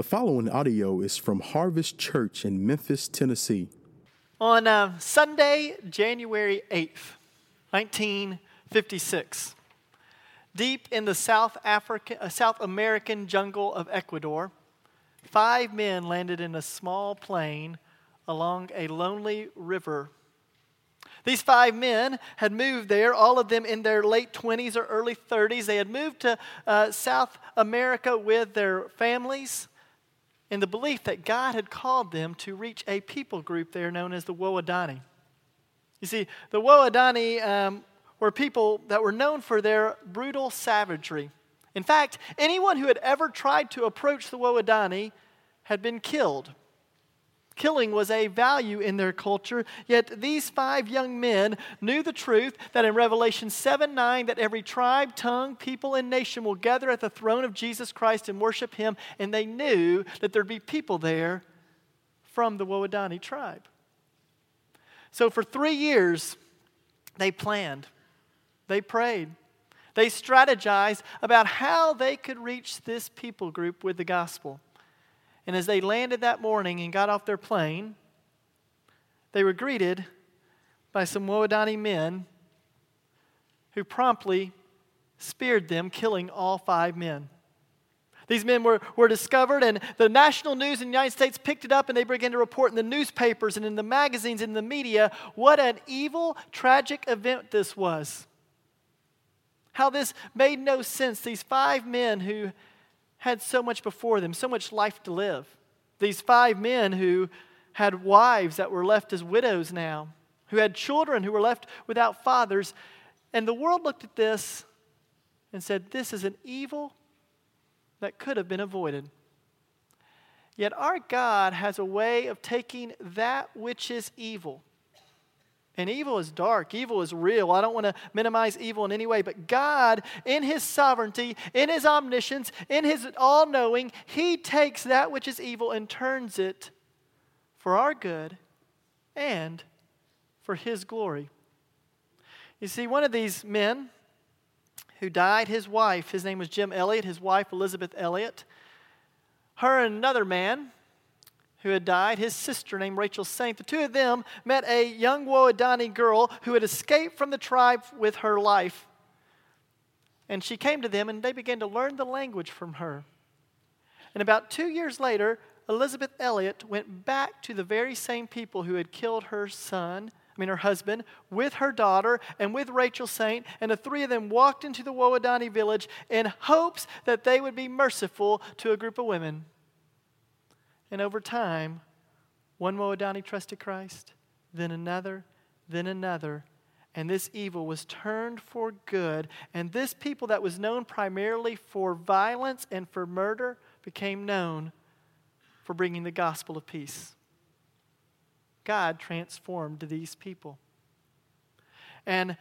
The following audio is from Harvest Church in Memphis, Tennessee. On uh, Sunday, January 8th, 1956, deep in the South, Africa, uh, South American jungle of Ecuador, five men landed in a small plane along a lonely river. These five men had moved there, all of them in their late 20s or early 30s. They had moved to uh, South America with their families in the belief that God had called them to reach a people group there known as the Waodani. You see, the Waodani um, were people that were known for their brutal savagery. In fact, anyone who had ever tried to approach the Waodani had been killed. Killing was a value in their culture, yet these five young men knew the truth that in Revelation 7 9, that every tribe, tongue, people, and nation will gather at the throne of Jesus Christ and worship him, and they knew that there'd be people there from the Waodani tribe. So for three years, they planned, they prayed, they strategized about how they could reach this people group with the gospel. And as they landed that morning and got off their plane, they were greeted by some Waodani men who promptly speared them, killing all five men. These men were, were discovered, and the national news in the United States picked it up, and they began to report in the newspapers and in the magazines and the media what an evil, tragic event this was. How this made no sense. These five men who had so much before them, so much life to live. These five men who had wives that were left as widows now, who had children who were left without fathers. And the world looked at this and said, This is an evil that could have been avoided. Yet our God has a way of taking that which is evil and evil is dark, evil is real. I don't want to minimize evil in any way, but God, in His sovereignty, in His omniscience, in His all knowing, He takes that which is evil and turns it for our good and for His glory. You see, one of these men who died, his wife, his name was Jim Elliot, his wife, Elisabeth Elliot, her and another man, who had died, his sister named Rachel Saint. The two of them met a young Waodani girl who had escaped from the tribe with her life. And she came to them and they began to learn the language from her. And about two years later, Elisabeth Elliot went back to the very same people who had killed her son, I mean her husband, with her daughter and with Rachel Saint, and the three of them walked into the Waodani village in hopes that they would be merciful to a group of women. And over time, one Waodani trusted Christ, then another, then another. And this evil was turned for good. And this people that was known primarily for violence and for murder became known for bringing the gospel of peace. God transformed these people. And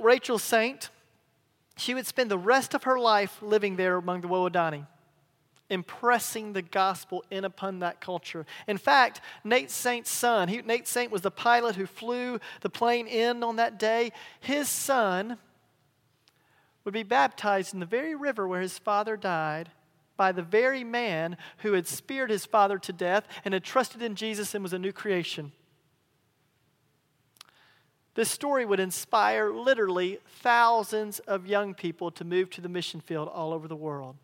Rachel Saint, she would spend the rest of her life living there among the Waodani impressing the gospel in upon that culture. In fact, Nate Saint's son, he, Nate Saint was the pilot who flew the plane in on that day. His son would be baptized in the very river where his father died by the very man who had speared his father to death and had trusted in Jesus and was a new creation. This story would inspire literally thousands of young people to move to the mission field all over the world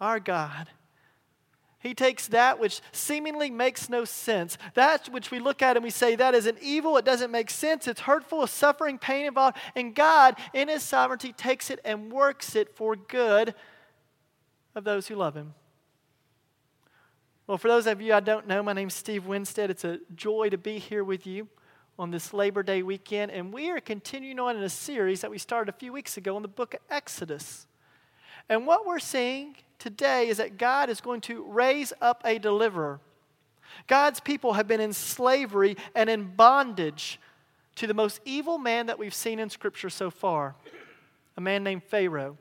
our God. He takes that which seemingly makes no sense, that which we look at and we say that is an evil, it doesn't make sense, it's hurtful, it's suffering, pain involved, and God, in His sovereignty, takes it and works it for good of those who love Him. Well, for those of you I don't know, my name's Steve Winstead. It's a joy to be here with you on this Labor Day weekend, and we are continuing on in a series that we started a few weeks ago in the book of Exodus. And what we're seeing today is that God is going to raise up a deliverer. God's people have been in slavery and in bondage to the most evil man that we've seen in Scripture so far a man named Pharaoh.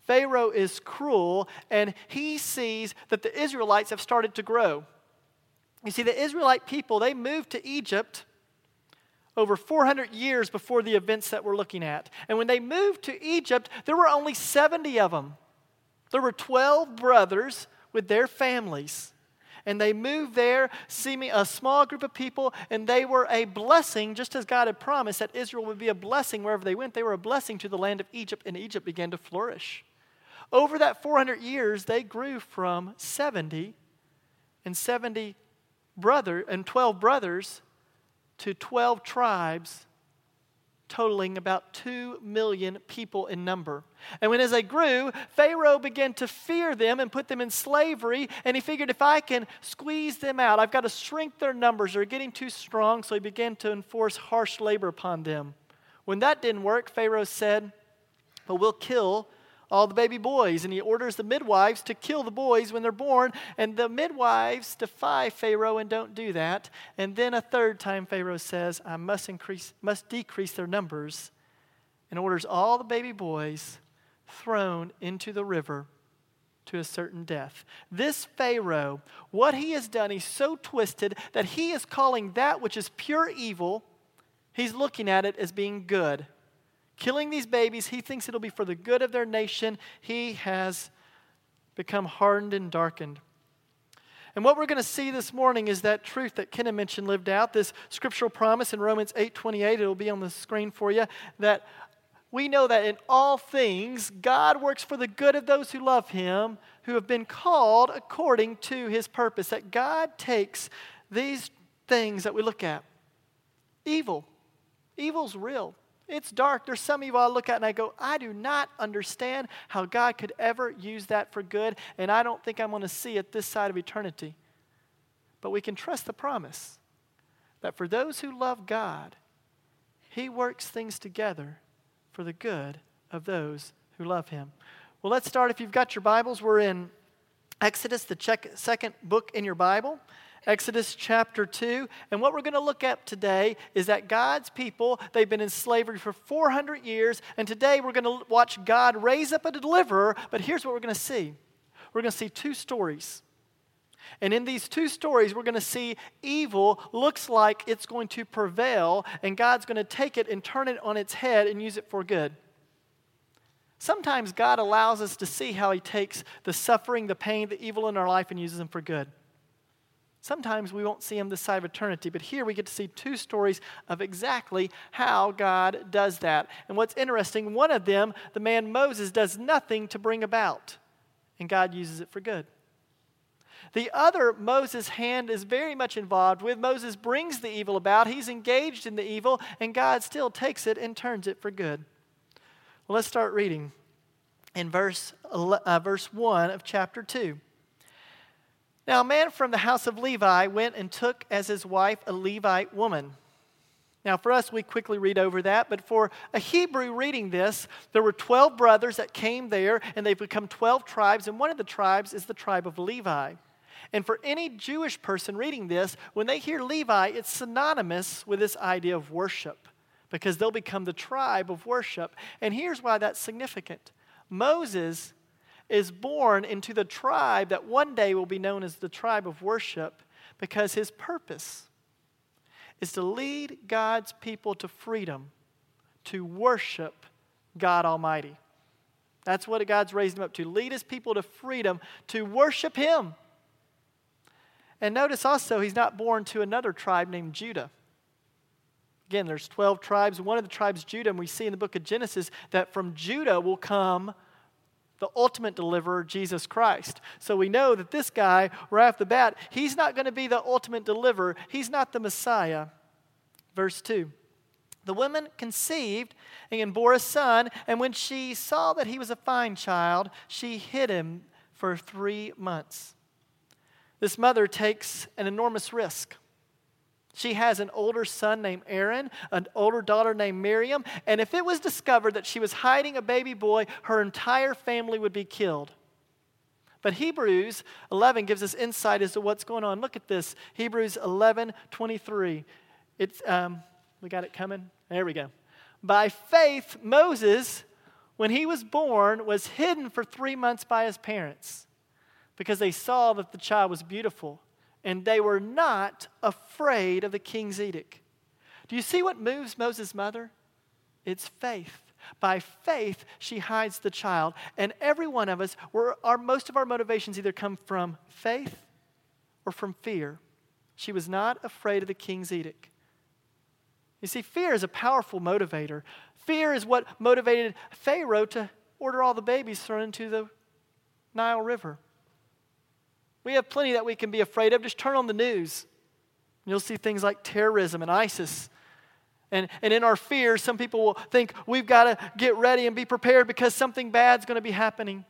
Pharaoh is cruel, and he sees that the Israelites have started to grow. You see, the Israelite people, they moved to Egypt over 400 years before the events that we're looking at. And when they moved to Egypt, there were only 70 of them. There were 12 brothers with their families. And they moved there, seeming a small group of people, and they were a blessing, just as God had promised that Israel would be a blessing wherever they went. They were a blessing to the land of Egypt, and Egypt began to flourish. Over that 400 years, they grew from 70 and 70 brother and 12 brothers to 12 tribes totaling about 2 million people in number. And when as they grew, Pharaoh began to fear them and put them in slavery. And he figured if I can squeeze them out, I've got to shrink their numbers. They're getting too strong. So he began to enforce harsh labor upon them. When that didn't work, Pharaoh said, But we'll kill all the baby boys. And he orders the midwives to kill the boys when they're born. And the midwives defy Pharaoh and don't do that. And then a third time, Pharaoh says, I must, increase, must decrease their numbers and orders all the baby boys thrown into the river to a certain death. This Pharaoh, what he has done, he's so twisted that he is calling that which is pure evil, he's looking at it as being good killing these babies. He thinks it'll be for the good of their nation. He has become hardened and darkened. And what we're going to see this morning is that truth that Kenna mentioned lived out, this scriptural promise in Romans 8:28. It'll be on the screen for you that we know that in all things God works for the good of those who love him, who have been called according to his purpose. That God takes these things that we look at. Evil. Evil's real. It's dark. There's some evil I look at and I go, I do not understand how God could ever use that for good, and I don't think I'm going to see it this side of eternity. But we can trust the promise that for those who love God, He works things together for the good of those who love Him. Well, let's start. If you've got your Bibles, we're in Exodus, the second book in your Bible. Exodus chapter 2. And what we're going to look at today is that God's people, they've been in slavery for 400 years. And today we're going to watch God raise up a deliverer. But here's what we're going to see we're going to see two stories. And in these two stories, we're going to see evil looks like it's going to prevail, and God's going to take it and turn it on its head and use it for good. Sometimes God allows us to see how He takes the suffering, the pain, the evil in our life and uses them for good. Sometimes we won't see him this side of eternity, but here we get to see two stories of exactly how God does that. And what's interesting, one of them, the man Moses, does nothing to bring about, and God uses it for good. The other, Moses' hand is very much involved with. Moses brings the evil about. He's engaged in the evil, and God still takes it and turns it for good. Well, let's start reading in verse, uh, verse 1 of chapter 2. Now, a man from the house of Levi went and took as his wife a Levite woman. Now, for us, we quickly read over that, but for a Hebrew reading this, there were 12 brothers that came there, and they've become 12 tribes, and one of the tribes is the tribe of Levi. And for any Jewish person reading this, when they hear Levi, it's synonymous with this idea of worship, because they'll become the tribe of worship. And here's why that's significant Moses is born into the tribe that one day will be known as the tribe of worship because his purpose is to lead God's people to freedom, to worship God Almighty. That's what God's raised him up to lead his people to freedom, to worship him. And notice also, he's not born to another tribe named Judah. Again, there's 12 tribes. One of the tribes, Judah, and we see in the book of Genesis that from Judah will come the ultimate deliverer, Jesus Christ. So we know that this guy, right off the bat, he's not going to be the ultimate deliverer. He's not the Messiah. Verse 2. The woman conceived and bore a son, and when she saw that he was a fine child, she hid him for three months. This mother takes an enormous risk. She has an older son named Aaron, an older daughter named Miriam, and if it was discovered that she was hiding a baby boy, her entire family would be killed. But Hebrews 11 gives us insight as to what's going on. Look at this Hebrews 11 23. It's, um, we got it coming? There we go. By faith, Moses, when he was born, was hidden for three months by his parents because they saw that the child was beautiful and they were not afraid of the king's edict. Do you see what moves Moses' mother? It's faith. By faith, she hides the child. And every one of us, our, most of our motivations either come from faith or from fear. She was not afraid of the king's edict. You see, fear is a powerful motivator. Fear is what motivated Pharaoh to order all the babies thrown into the Nile River. We have plenty that we can be afraid of. Just turn on the news. and You'll see things like terrorism and ISIS. And, and in our fear, some people will think we've got to get ready and be prepared because something bad's going to be happening.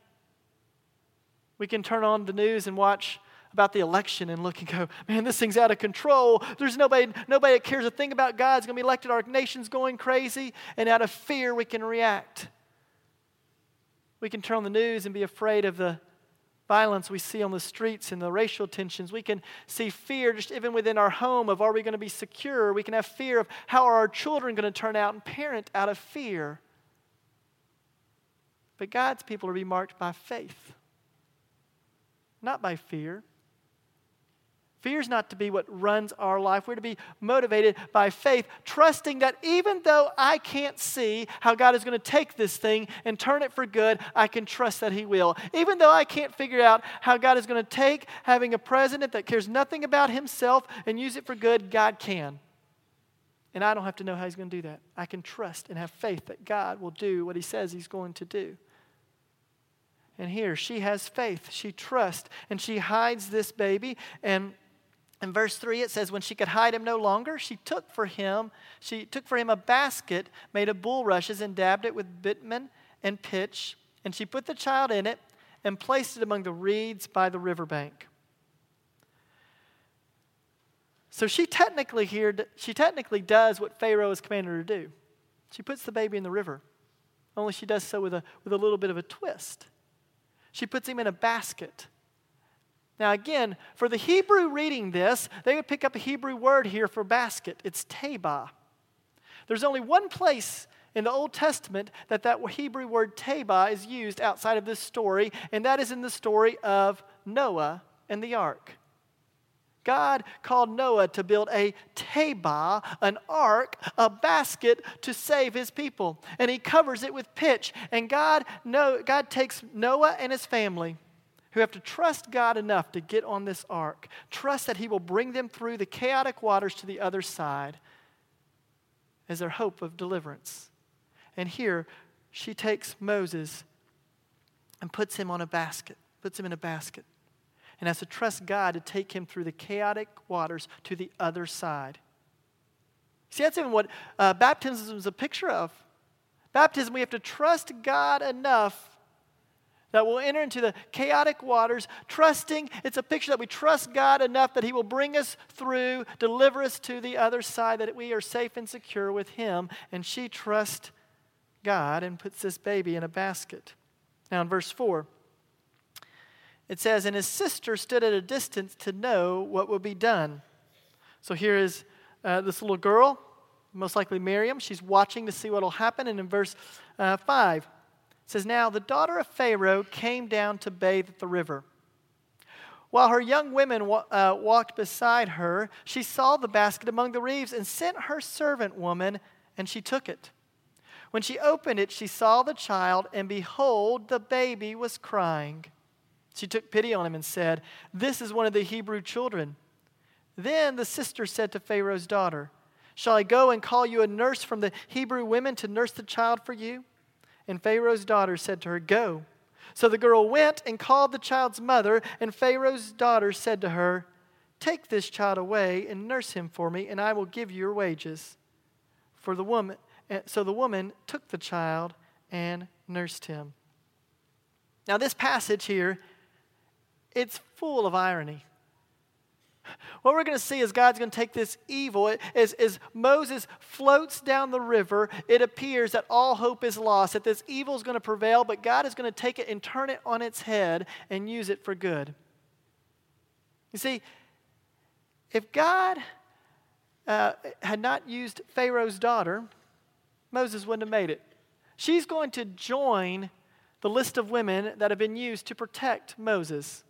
We can turn on the news and watch about the election and look and go, man, this thing's out of control. There's nobody, nobody that cares a thing about God's going to be elected. Our nation's going crazy. And out of fear, we can react. We can turn on the news and be afraid of the violence we see on the streets and the racial tensions. We can see fear just even within our home of are we going to be secure? We can have fear of how are our children going to turn out and parent out of fear. But God's people are to be marked by faith, not by fear. Fear is not to be what runs our life. We're to be motivated by faith, trusting that even though I can't see how God is going to take this thing and turn it for good, I can trust that He will. Even though I can't figure out how God is going to take having a president that cares nothing about himself and use it for good, God can. And I don't have to know how He's going to do that. I can trust and have faith that God will do what He says He's going to do. And here, she has faith. She trusts and she hides this baby. And in verse 3, it says, When she could hide him no longer, she took for him, she took for him a basket made of bulrushes and dabbed it with bitumen and pitch, and she put the child in it and placed it among the reeds by the riverbank. So she technically here, she technically does what Pharaoh has commanded her to do. She puts the baby in the river, only she does so with a, with a little bit of a twist. She puts him in a basket now, again, for the Hebrew reading this, they would pick up a Hebrew word here for basket. It's teba. There's only one place in the Old Testament that that Hebrew word teba is used outside of this story, and that is in the story of Noah and the ark. God called Noah to build a teba, an ark, a basket to save his people. And he covers it with pitch. And God, no, God takes Noah and his family who have to trust God enough to get on this ark, trust that He will bring them through the chaotic waters to the other side as their hope of deliverance. And here, she takes Moses and puts him on a basket, puts him in a basket, and has to trust God to take him through the chaotic waters to the other side. See, that's even what uh, baptism is a picture of. Baptism, we have to trust God enough that we'll enter into the chaotic waters, trusting. It's a picture that we trust God enough that He will bring us through, deliver us to the other side, that we are safe and secure with Him. And she trusts God and puts this baby in a basket. Now, in verse 4, it says, And his sister stood at a distance to know what would be done. So here is uh, this little girl, most likely Miriam. She's watching to see what will happen. And in verse uh, 5, it says, Now the daughter of Pharaoh came down to bathe at the river. While her young women uh, walked beside her, she saw the basket among the reeds and sent her servant woman, and she took it. When she opened it, she saw the child, and behold, the baby was crying. She took pity on him and said, This is one of the Hebrew children. Then the sister said to Pharaoh's daughter, Shall I go and call you a nurse from the Hebrew women to nurse the child for you? And Pharaoh's daughter said to her, Go. So the girl went and called the child's mother, and Pharaoh's daughter said to her, Take this child away and nurse him for me, and I will give you your wages. For the woman, eh, so the woman took the child and nursed him. Now, this passage here, it's full of irony. What we're going to see is God's going to take this evil. As, as Moses floats down the river, it appears that all hope is lost, that this evil is going to prevail, but God is going to take it and turn it on its head and use it for good. You see, if God uh, had not used Pharaoh's daughter, Moses wouldn't have made it. She's going to join the list of women that have been used to protect Moses.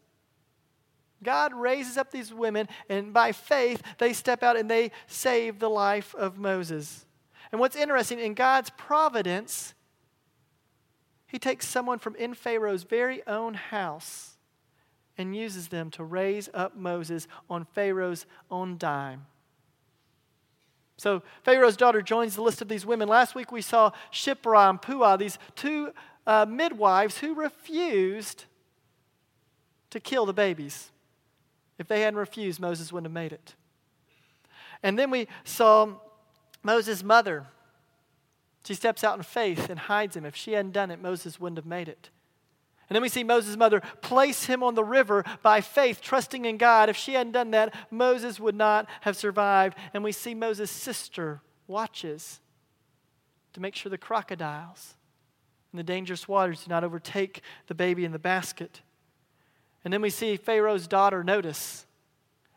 God raises up these women, and by faith, they step out and they save the life of Moses. And what's interesting, in God's providence, he takes someone from in Pharaoh's very own house and uses them to raise up Moses on Pharaoh's own dime. So Pharaoh's daughter joins the list of these women. Last week we saw Shiphrah and Puah, these two uh, midwives who refused to kill the babies. If they hadn't refused, Moses wouldn't have made it. And then we saw Moses' mother. She steps out in faith and hides him. If she hadn't done it, Moses wouldn't have made it. And then we see Moses' mother place him on the river by faith, trusting in God. If she hadn't done that, Moses would not have survived. And we see Moses' sister watches to make sure the crocodiles and the dangerous waters do not overtake the baby in the basket. And then we see Pharaoh's daughter notice.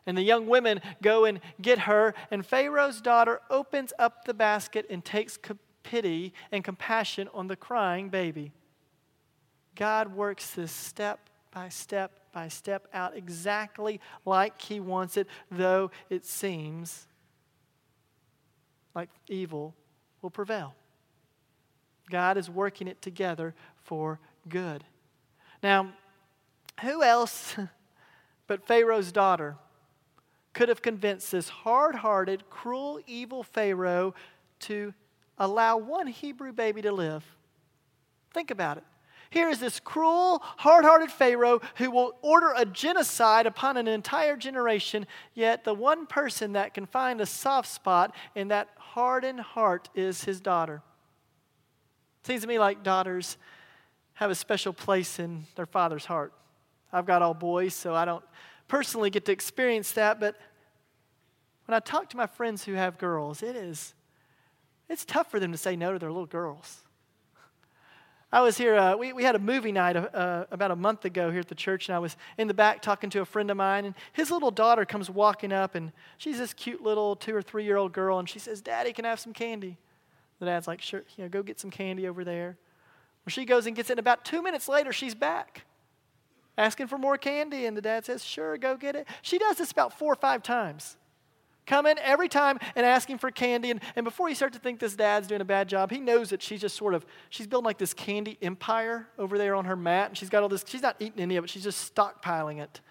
And the young women go and get her, and Pharaoh's daughter opens up the basket and takes pity and compassion on the crying baby. God works this step by step by step out exactly like He wants it, though it seems like evil will prevail. God is working it together for good. Now, who else but Pharaoh's daughter could have convinced this hard hearted, cruel, evil Pharaoh to allow one Hebrew baby to live? Think about it. Here is this cruel, hard hearted Pharaoh who will order a genocide upon an entire generation, yet the one person that can find a soft spot in that hardened heart is his daughter. Seems to me like daughters have a special place in their father's heart. I've got all boys, so I don't personally get to experience that, but when I talk to my friends who have girls, it is it's tough for them to say no to their little girls. I was here, uh, we, we had a movie night uh, uh, about a month ago here at the church, and I was in the back talking to a friend of mine, and his little daughter comes walking up, and she's this cute little two or three year old girl, and she says, Daddy, can I have some candy? The dad's like, Sure, you know, go get some candy over there. Well, she goes and gets it, and about two minutes later, she's back asking for more candy, and the dad says, Sure, go get it. She does this about four or five times coming every time and asking for candy. And, and before you start to think this dad's doing a bad job, he knows that she's just sort of, she's building like this candy empire over there on her mat. And she's got all this, she's not eating any of it, she's just stockpiling it.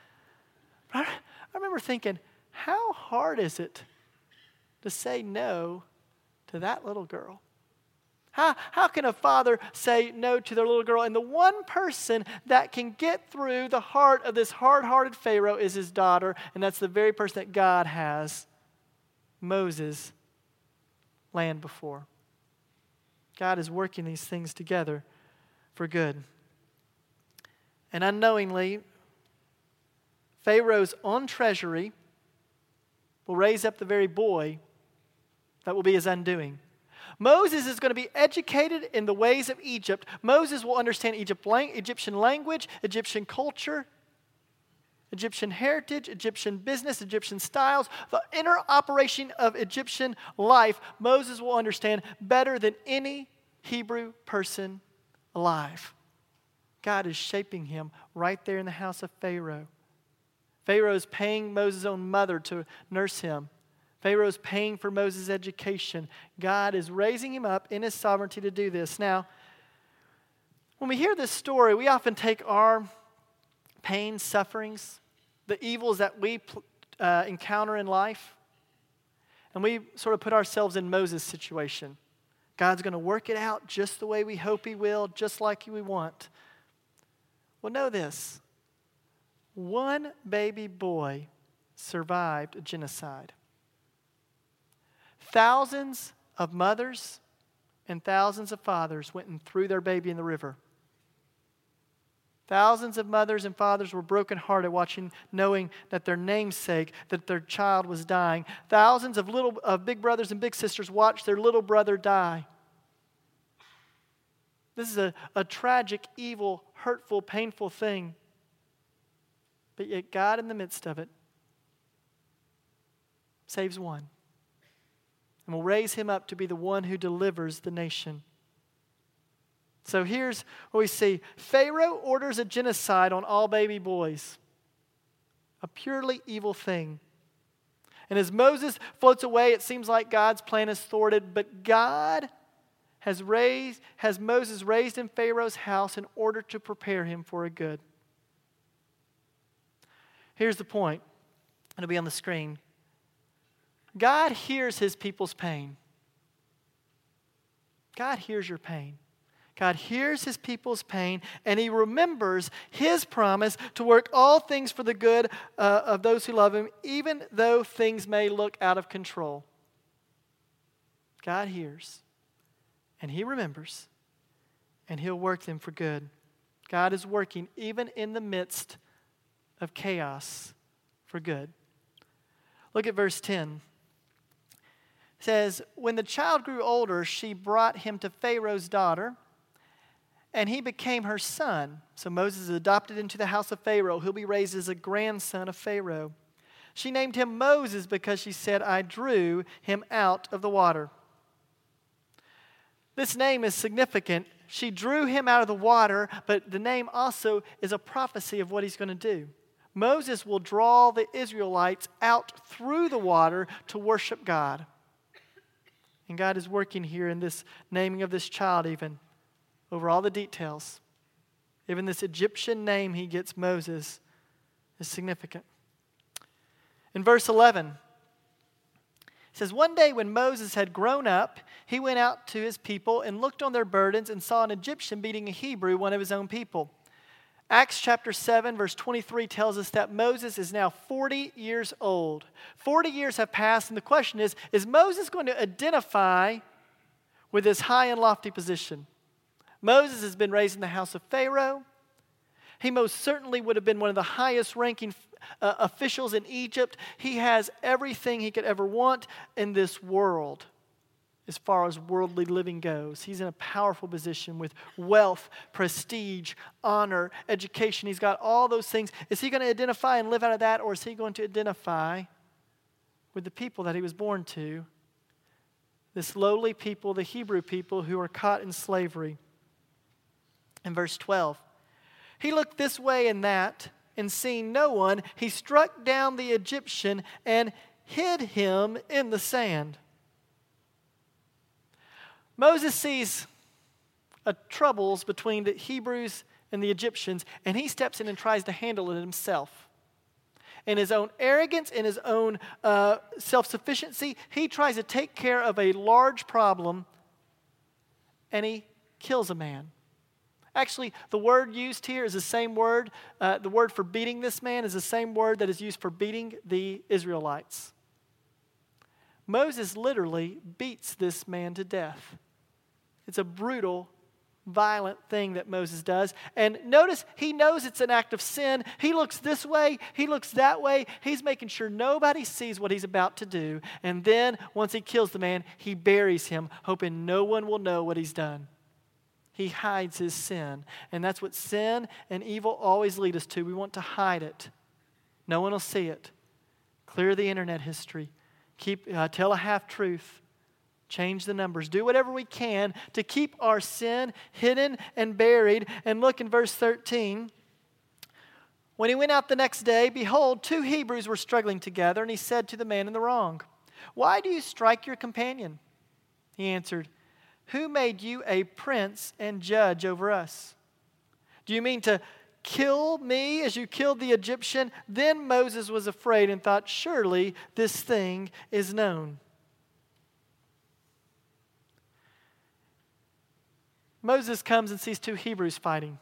I, I remember thinking, how hard is it to say no to that little girl? How, how can a father say no to their little girl? And the one person that can get through the heart of this hard hearted Pharaoh is his daughter, and that's the very person that God has Moses land before. God is working these things together for good. And unknowingly, Pharaoh's own treasury will raise up the very boy that will be his undoing. Moses is going to be educated in the ways of Egypt. Moses will understand Egyptian language, Egyptian culture, Egyptian heritage, Egyptian business, Egyptian styles, the inner operation of Egyptian life, Moses will understand better than any Hebrew person alive. God is shaping him right there in the house of Pharaoh. Pharaoh is paying Moses' own mother to nurse him. Pharaoh is paying for Moses' education. God is raising him up in his sovereignty to do this. Now, when we hear this story, we often take our pain, sufferings, the evils that we uh, encounter in life, and we sort of put ourselves in Moses' situation. God's going to work it out just the way we hope He will, just like we want. Well, know this one baby boy survived a genocide. Thousands of mothers and thousands of fathers went and threw their baby in the river. Thousands of mothers and fathers were brokenhearted watching, knowing that their namesake, that their child was dying. Thousands of little of big brothers and big sisters watched their little brother die. This is a, a tragic, evil, hurtful, painful thing. But yet, God, in the midst of it, saves one and will raise him up to be the one who delivers the nation. So here's what we see Pharaoh orders a genocide on all baby boys, a purely evil thing. And as Moses floats away, it seems like God's plan is thwarted, but God has, raised, has Moses raised in Pharaoh's house in order to prepare him for a good. Here's the point. It'll be on the screen. God hears his people's pain. God hears your pain. God hears his people's pain and he remembers his promise to work all things for the good uh, of those who love him, even though things may look out of control. God hears and he remembers and he'll work them for good. God is working even in the midst of chaos for good. Look at verse 10 says, When the child grew older, she brought him to Pharaoh's daughter, and he became her son. So Moses is adopted into the house of Pharaoh. He'll be raised as a grandson of Pharaoh. She named him Moses because she said, I drew him out of the water. This name is significant. She drew him out of the water, but the name also is a prophecy of what he's going to do. Moses will draw the Israelites out through the water to worship God. And God is working here in this naming of this child, even over all the details. Even this Egyptian name he gets, Moses, is significant. In verse 11, it says, One day when Moses had grown up, he went out to his people and looked on their burdens and saw an Egyptian beating a Hebrew, one of his own people. Acts chapter 7, verse 23 tells us that Moses is now 40 years old. 40 years have passed, and the question is Is Moses going to identify with his high and lofty position? Moses has been raised in the house of Pharaoh. He most certainly would have been one of the highest ranking uh, officials in Egypt. He has everything he could ever want in this world as far as worldly living goes. He's in a powerful position with wealth, prestige, honor, education. He's got all those things. Is he going to identify and live out of that, or is he going to identify with the people that he was born to? This lowly people, the Hebrew people who are caught in slavery. In verse 12, he looked this way and that, and seeing no one, he struck down the Egyptian and hid him in the sand. Moses sees a troubles between the Hebrews and the Egyptians, and he steps in and tries to handle it himself. In his own arrogance, in his own uh, self sufficiency, he tries to take care of a large problem and he kills a man. Actually, the word used here is the same word. Uh, the word for beating this man is the same word that is used for beating the Israelites. Moses literally beats this man to death. It's a brutal, violent thing that Moses does. And notice he knows it's an act of sin. He looks this way, he looks that way. He's making sure nobody sees what he's about to do. And then, once he kills the man, he buries him, hoping no one will know what he's done. He hides his sin. And that's what sin and evil always lead us to. We want to hide it. No one will see it. Clear the internet history. Keep, uh, tell a half truth change the numbers, do whatever we can to keep our sin hidden and buried. And look in verse 13. When he went out the next day, behold, two Hebrews were struggling together, and he said to the man in the wrong, Why do you strike your companion? He answered, Who made you a prince and judge over us? Do you mean to kill me as you killed the Egyptian? Then Moses was afraid and thought, Surely this thing is known. Moses comes and sees two Hebrews fighting.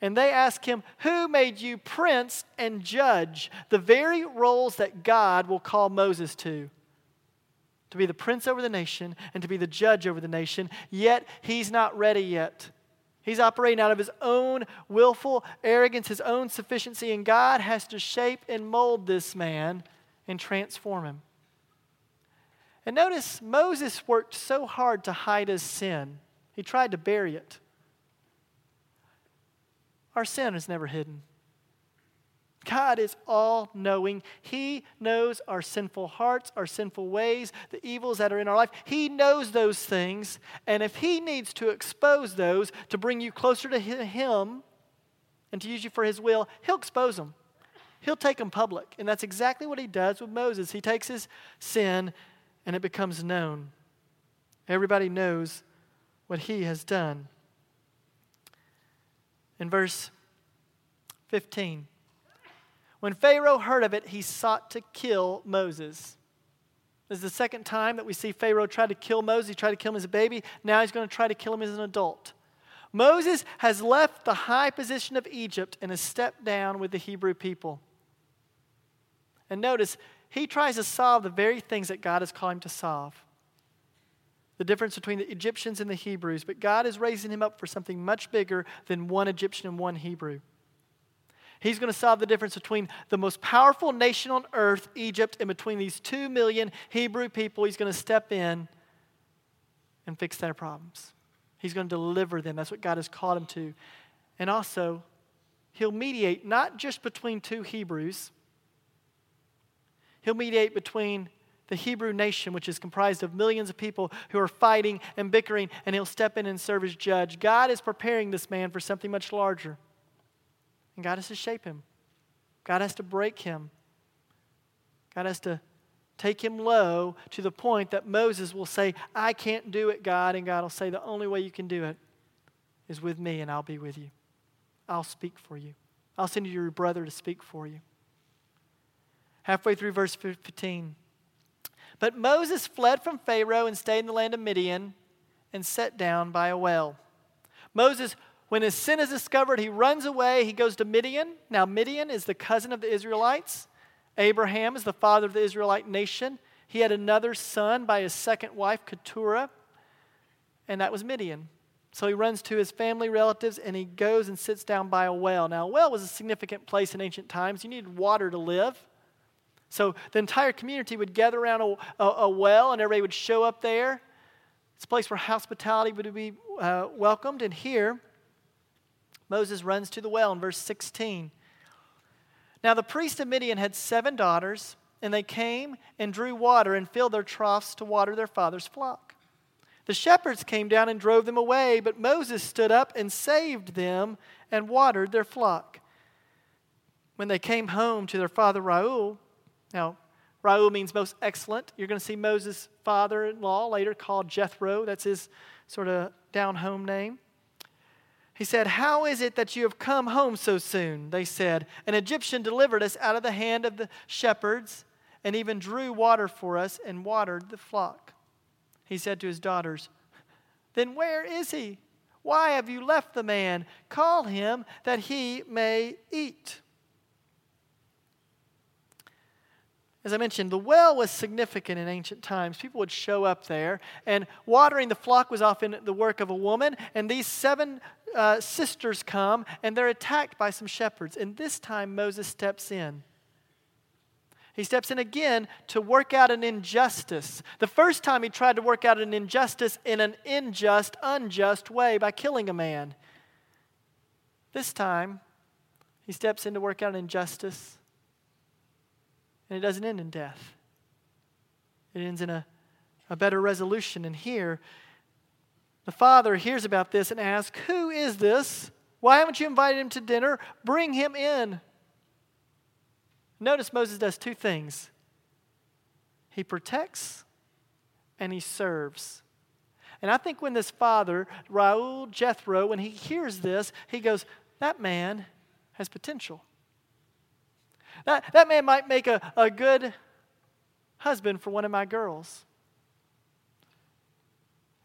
And they ask him, Who made you prince and judge? The very roles that God will call Moses to to be the prince over the nation and to be the judge over the nation, yet he's not ready yet. He's operating out of his own willful arrogance, his own sufficiency, and God has to shape and mold this man and transform him. And notice Moses worked so hard to hide his sin, he tried to bury it. Our sin is never hidden. God is all knowing. He knows our sinful hearts, our sinful ways, the evils that are in our life. He knows those things. And if He needs to expose those to bring you closer to Him and to use you for His will, He'll expose them. He'll take them public. And that's exactly what He does with Moses. He takes his sin and it becomes known. Everybody knows what he has done. In verse 15, when Pharaoh heard of it, he sought to kill Moses. This is the second time that we see Pharaoh try to kill Moses. He tried to kill him as a baby. Now he's going to try to kill him as an adult. Moses has left the high position of Egypt and has stepped down with the Hebrew people. And notice, he tries to solve the very things that God has called him to solve the difference between the Egyptians and the Hebrews, but God is raising him up for something much bigger than one Egyptian and one Hebrew. He's going to solve the difference between the most powerful nation on earth, Egypt, and between these two million Hebrew people. He's going to step in and fix their problems. He's going to deliver them. That's what God has called him to. And also, he'll mediate not just between two Hebrews, he'll mediate between the Hebrew nation, which is comprised of millions of people who are fighting and bickering, and he'll step in and serve as judge. God is preparing this man for something much larger. And God has to shape him, God has to break him, God has to take him low to the point that Moses will say, I can't do it, God. And God will say, The only way you can do it is with me, and I'll be with you. I'll speak for you. I'll send you your brother to speak for you. Halfway through verse 15. But Moses fled from Pharaoh and stayed in the land of Midian and sat down by a well. Moses, when his sin is discovered, he runs away. He goes to Midian. Now, Midian is the cousin of the Israelites. Abraham is the father of the Israelite nation. He had another son by his second wife, Keturah, and that was Midian. So he runs to his family relatives and he goes and sits down by a well. Now, a well was a significant place in ancient times. You needed water to live. So the entire community would gather around a, a, a well and everybody would show up there. It's a place where hospitality would be uh, welcomed. And here, Moses runs to the well in verse 16. Now the priest of Midian had seven daughters, and they came and drew water and filled their troughs to water their father's flock. The shepherds came down and drove them away, but Moses stood up and saved them and watered their flock. When they came home to their father Reuel, now, Reuel means most excellent. You're going to see Moses' father in law later called Jethro. That's his sort of down home name. He said, How is it that you have come home so soon? They said, An Egyptian delivered us out of the hand of the shepherds and even drew water for us and watered the flock. He said to his daughters, Then where is he? Why have you left the man? Call him that he may eat. As I mentioned, the well was significant in ancient times. People would show up there, and watering the flock was often the work of a woman. And these seven uh, sisters come, and they're attacked by some shepherds. And this time, Moses steps in. He steps in again to work out an injustice. The first time he tried to work out an injustice in an unjust, unjust way by killing a man. This time, he steps in to work out an injustice and it doesn't end in death, it ends in a, a better resolution. And here, the father hears about this and asks, Who is this? Why haven't you invited him to dinner? Bring him in. Notice Moses does two things he protects and he serves. And I think when this father, Reuel Jethro, when he hears this, he goes, That man has potential. That, that man might make a, a good husband for one of my girls.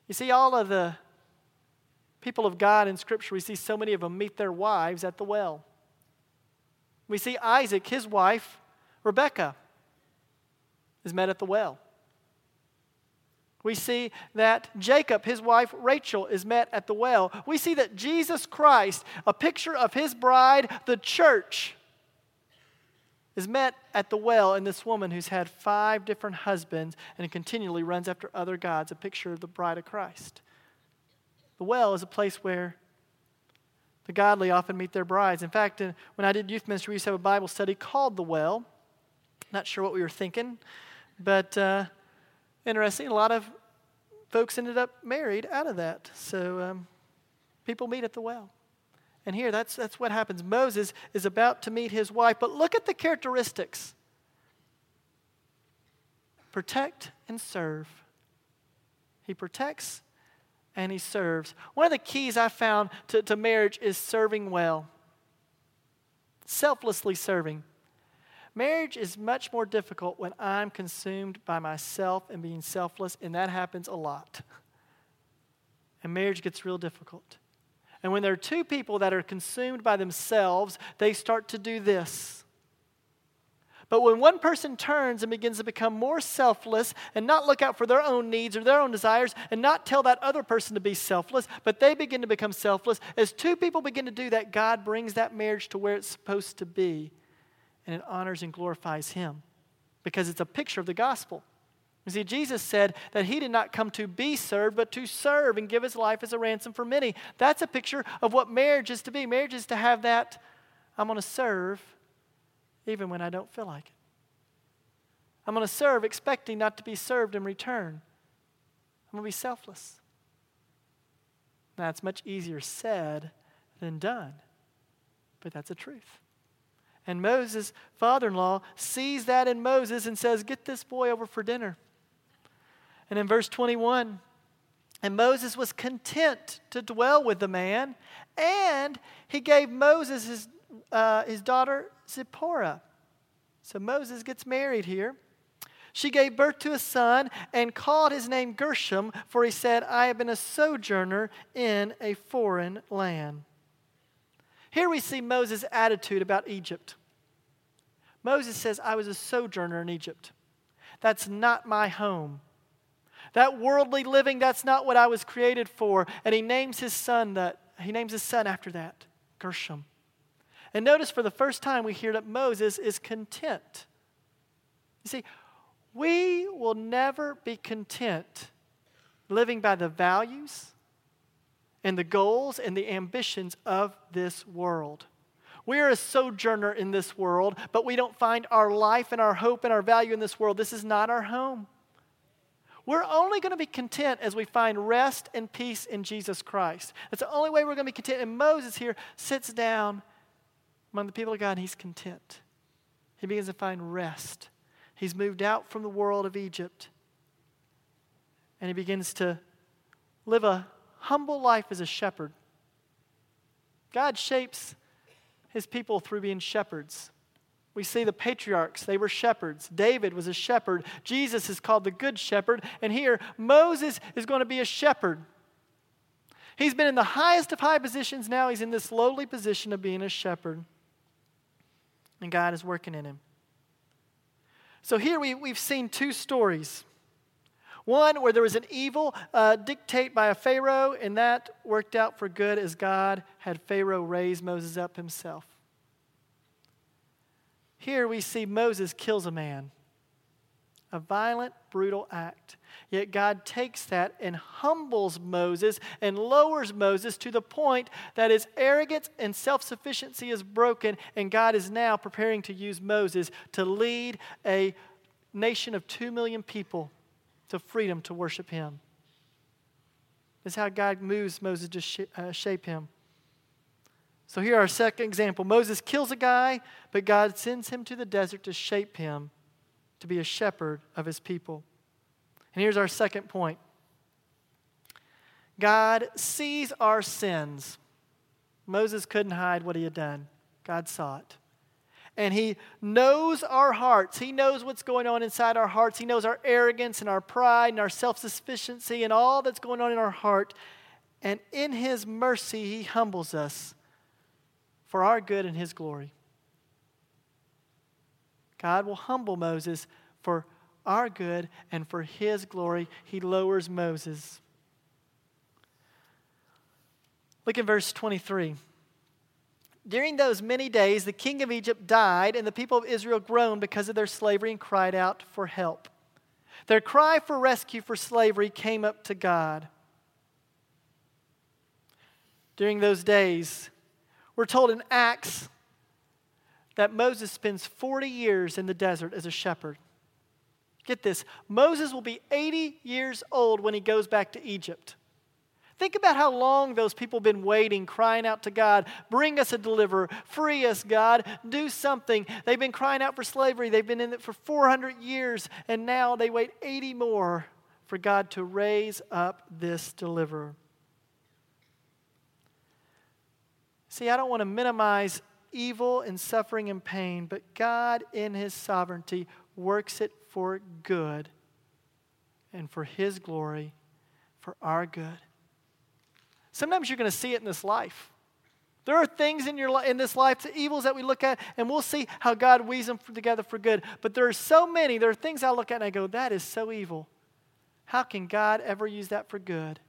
You see, all of the people of God in Scripture, we see so many of them meet their wives at the well. We see Isaac, his wife, Rebecca, is met at the well. We see that Jacob, his wife Rachel, is met at the well. We see that Jesus Christ, a picture of his bride, the church, is met at the well in this woman who's had five different husbands and continually runs after other gods, a picture of the bride of Christ. The well is a place where the godly often meet their brides. In fact, when I did youth ministry, we used to have a Bible study called The Well. Not sure what we were thinking, but uh, interesting. A lot of folks ended up married out of that. So um, people meet at the well. And here, that's, that's what happens. Moses is about to meet his wife, but look at the characteristics protect and serve. He protects, and he serves. One of the keys I found to, to marriage is serving well, selflessly serving. Marriage is much more difficult when I'm consumed by myself and being selfless, and that happens a lot. And marriage gets real difficult. And when there are two people that are consumed by themselves, they start to do this. But when one person turns and begins to become more selfless and not look out for their own needs or their own desires and not tell that other person to be selfless, but they begin to become selfless, as two people begin to do that, God brings that marriage to where it's supposed to be and it honors and glorifies Him because it's a picture of the gospel. You see, Jesus said that he did not come to be served, but to serve and give his life as a ransom for many. That's a picture of what marriage is to be. Marriage is to have that I'm going to serve even when I don't feel like it. I'm going to serve expecting not to be served in return. I'm going to be selfless. That's much easier said than done, but that's a truth. And Moses' father in law sees that in Moses and says, Get this boy over for dinner. And in verse 21, and Moses was content to dwell with the man, and he gave Moses his, uh, his daughter Zipporah. So Moses gets married here. She gave birth to a son and called his name Gershom, for he said, I have been a sojourner in a foreign land. Here we see Moses' attitude about Egypt. Moses says, I was a sojourner in Egypt. That's not my home. That worldly living, that's not what I was created for. And he names his son that he names his son after that, Gershom. And notice for the first time we hear that Moses is content. You see, we will never be content living by the values and the goals and the ambitions of this world. We are a sojourner in this world, but we don't find our life and our hope and our value in this world. This is not our home. We're only going to be content as we find rest and peace in Jesus Christ. That's the only way we're going to be content. And Moses here sits down among the people of God and he's content. He begins to find rest. He's moved out from the world of Egypt and he begins to live a humble life as a shepherd. God shapes his people through being shepherds. We see the patriarchs, they were shepherds. David was a shepherd. Jesus is called the Good Shepherd. And here, Moses is going to be a shepherd. He's been in the highest of high positions. Now he's in this lowly position of being a shepherd. And God is working in him. So here we, we've seen two stories. One where there was an evil uh, dictate by a Pharaoh, and that worked out for good as God had Pharaoh raise Moses up himself. Here we see Moses kills a man, a violent, brutal act. Yet God takes that and humbles Moses and lowers Moses to the point that his arrogance and self sufficiency is broken, and God is now preparing to use Moses to lead a nation of two million people to freedom to worship him. This is how God moves Moses to uh, shape him. So here our second example. Moses kills a guy, but God sends him to the desert to shape him to be a shepherd of his people. And here's our second point. God sees our sins. Moses couldn't hide what he had done. God saw it. And he knows our hearts. He knows what's going on inside our hearts. He knows our arrogance and our pride and our self sufficiency and all that's going on in our heart. And in his mercy, he humbles us for our good and his glory. God will humble Moses for our good and for his glory. He lowers Moses. Look at verse 23. During those many days, the king of Egypt died, and the people of Israel groaned because of their slavery and cried out for help. Their cry for rescue for slavery came up to God. During those days, we're told in Acts that Moses spends 40 years in the desert as a shepherd. Get this Moses will be 80 years old when he goes back to Egypt. Think about how long those people have been waiting, crying out to God, bring us a deliverer, free us, God, do something. They've been crying out for slavery. They've been in it for 400 years, and now they wait 80 more for God to raise up this deliverer. See, I don't want to minimize evil and suffering and pain, but God, in His sovereignty, works it for good and for His glory, for our good. Sometimes you're going to see it in this life. There are things in, your, in this life, the evils that we look at, and we'll see how God weaves them together for good. But there are so many, there are things I look at and I go, that is so evil. How can God ever use that for good?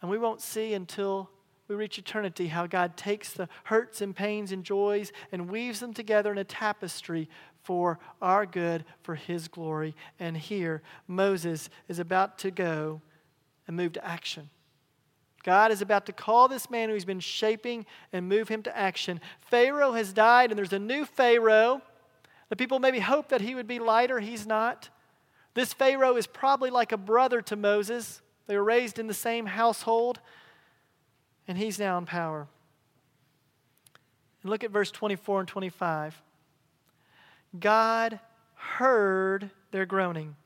And we won't see until we reach eternity how God takes the hurts and pains and joys and weaves them together in a tapestry for our good, for His glory. And here, Moses is about to go and move to action. God is about to call this man who he's been shaping and move him to action. Pharaoh has died, and there's a new Pharaoh. The people maybe hope that he would be lighter. He's not. This Pharaoh is probably like a brother to Moses. They were raised in the same household, and he's now in power. And look at verse 24 and 25. God heard their groaning,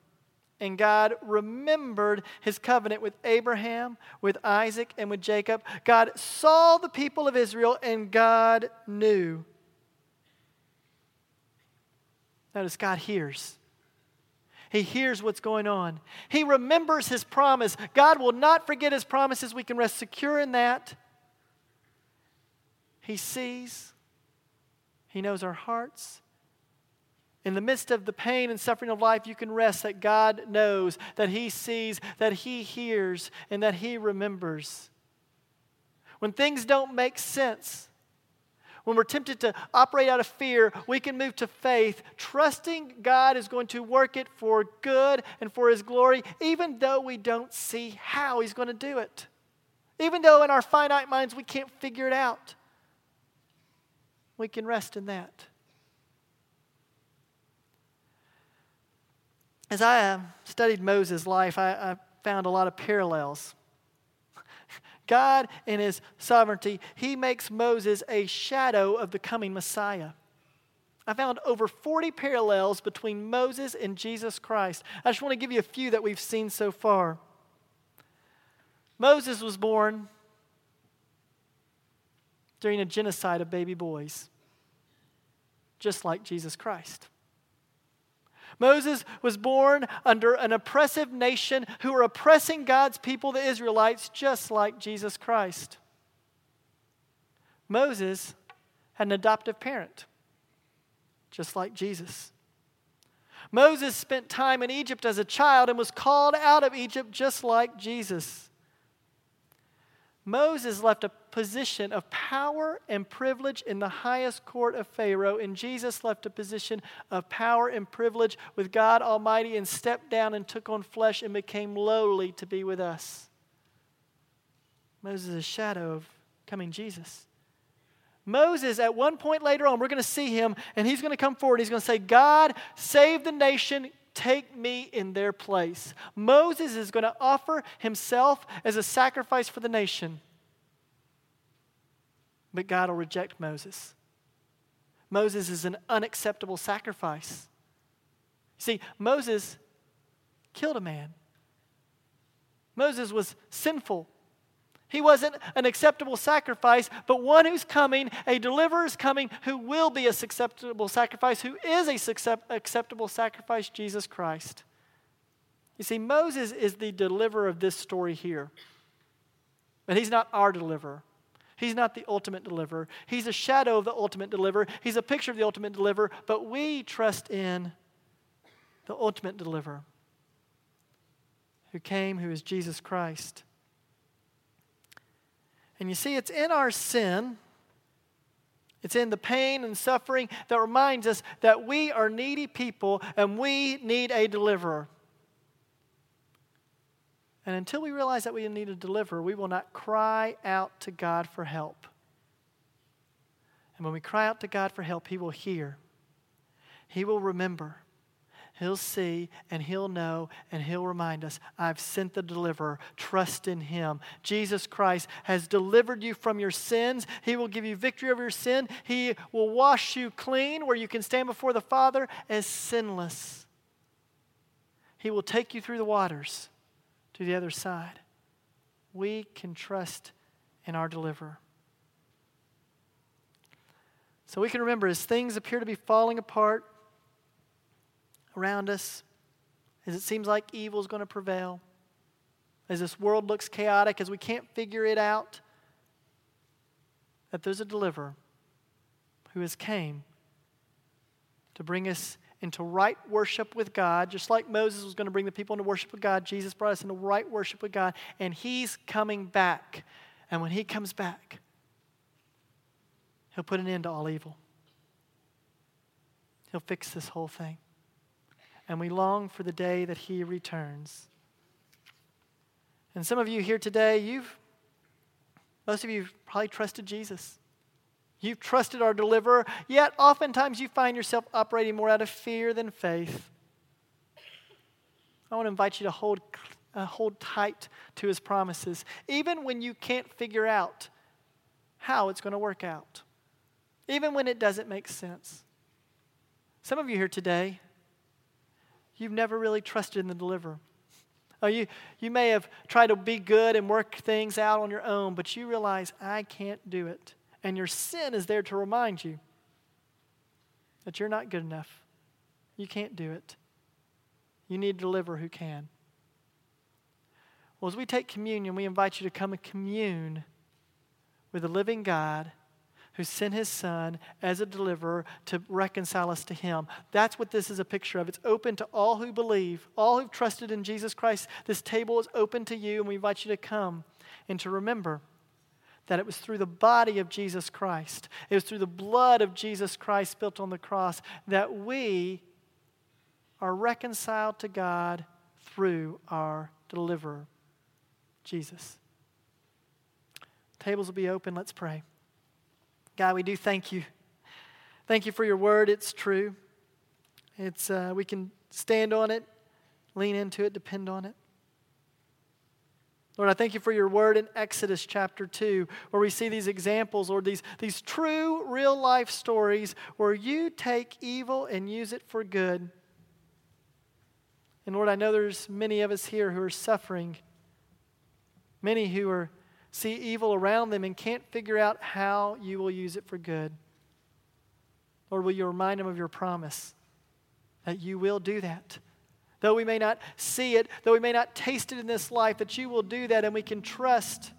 and God remembered his covenant with Abraham, with Isaac, and with Jacob. God saw the people of Israel, and God knew. Notice God hears. He hears what's going on. He remembers his promise. God will not forget his promises. We can rest secure in that. He sees, he knows our hearts. In the midst of the pain and suffering of life, you can rest that God knows, that He sees, that He hears, and that He remembers. When things don't make sense, when we're tempted to operate out of fear, we can move to faith, trusting God is going to work it for good and for His glory, even though we don't see how He's going to do it. Even though in our finite minds we can't figure it out, we can rest in that. As I uh, studied Moses' life, I, I found a lot of parallels God, in his sovereignty, he makes Moses a shadow of the coming Messiah. I found over 40 parallels between Moses and Jesus Christ. I just want to give you a few that we've seen so far. Moses was born during a genocide of baby boys, just like Jesus Christ. Moses was born under an oppressive nation who were oppressing God's people, the Israelites, just like Jesus Christ. Moses had an adoptive parent, just like Jesus. Moses spent time in Egypt as a child and was called out of Egypt just like Jesus. Moses left a position of power and privilege in the highest court of Pharaoh, and Jesus left a position of power and privilege with God Almighty and stepped down and took on flesh and became lowly to be with us. Moses is a shadow of coming Jesus. Moses, at one point later on, we're going to see him, and he's going to come forward. He's going to say, God, save the nation, take me in their place. Moses is going to offer himself as a sacrifice for the nation. But God will reject Moses. Moses is an unacceptable sacrifice. See, Moses killed a man. Moses was sinful. He wasn't an acceptable sacrifice, but one who's coming, a deliverer is coming who will be a acceptable sacrifice, who is a acceptable sacrifice, Jesus Christ. You see, Moses is the deliverer of this story here. But he's not our deliverer. He's not the ultimate deliverer. He's a shadow of the ultimate deliverer. He's a picture of the ultimate deliverer, but we trust in the ultimate deliverer who came, who is Jesus Christ. And you see, it's in our sin, it's in the pain and suffering that reminds us that we are needy people and we need a deliverer. And until we realize that we need a deliverer, we will not cry out to God for help. And when we cry out to God for help, He will hear, He will remember, He'll see and He'll know and He'll remind us I've sent the deliverer. Trust in Him. Jesus Christ has delivered you from your sins. He will give you victory over your sin. He will wash you clean where you can stand before the Father as sinless. He will take you through the waters to the other side. We can trust in our deliverer. So we can remember as things appear to be falling apart around us, as it seems like evil is going to prevail, as this world looks chaotic, as we can't figure it out, that there's a deliverer who has came to bring us into right worship with God, just like Moses was going to bring the people into worship with God. Jesus brought us into right worship with God, and He's coming back. And when He comes back, He'll put an end to all evil. He'll fix this whole thing. And we long for the day that He returns. And some of you here today, you've, most of you probably trusted Jesus. You've trusted our deliverer, yet oftentimes you find yourself operating more out of fear than faith. I want to invite you to hold, uh, hold tight to his promises, even when you can't figure out how it's going to work out even when it doesn't make sense. Some of you here today, you've never really trusted in the deliverer. Oh, you, you may have tried to be good and work things out on your own, but you realize, I can't do it. And your sin is there to remind you that you're not good enough. You can't do it. You need a deliverer who can. Well, as we take communion, we invite you to come and commune with the living God who sent his son as a deliverer to reconcile us to him. That's what this is a picture of. It's open to all who believe, all who've trusted in Jesus Christ. This table is open to you, and we invite you to come and to remember that it was through the body of Jesus Christ, it was through the blood of Jesus Christ spilt on the cross that we are reconciled to God through our deliverer, Jesus. Tables will be open. Let's pray. God, we do thank you. Thank you for your word. It's true. It's, uh, we can stand on it, lean into it, depend on it. Lord, I thank you for your word in Exodus chapter 2, where we see these examples, or these, these true real life stories where you take evil and use it for good. And Lord, I know there's many of us here who are suffering, many who are see evil around them and can't figure out how you will use it for good. Lord, will you remind them of your promise that you will do that? Though we may not see it, though we may not taste it in this life, that you will do that and we can trust.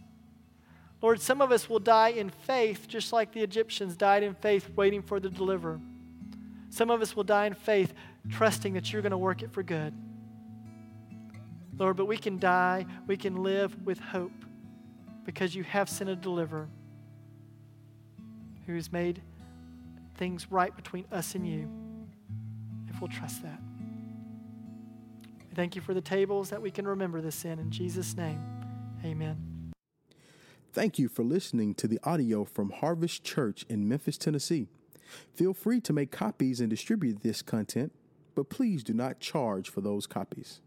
Lord, some of us will die in faith, just like the Egyptians died in faith, waiting for the deliverer. Some of us will die in faith, trusting that you're going to work it for good. Lord, but we can die, we can live with hope because you have sent a deliverer who has made things right between us and you, if we'll trust that. We thank you for the tables that we can remember this in. In Jesus' name, amen. Thank you for listening to the audio from Harvest Church in Memphis, Tennessee. Feel free to make copies and distribute this content, but please do not charge for those copies.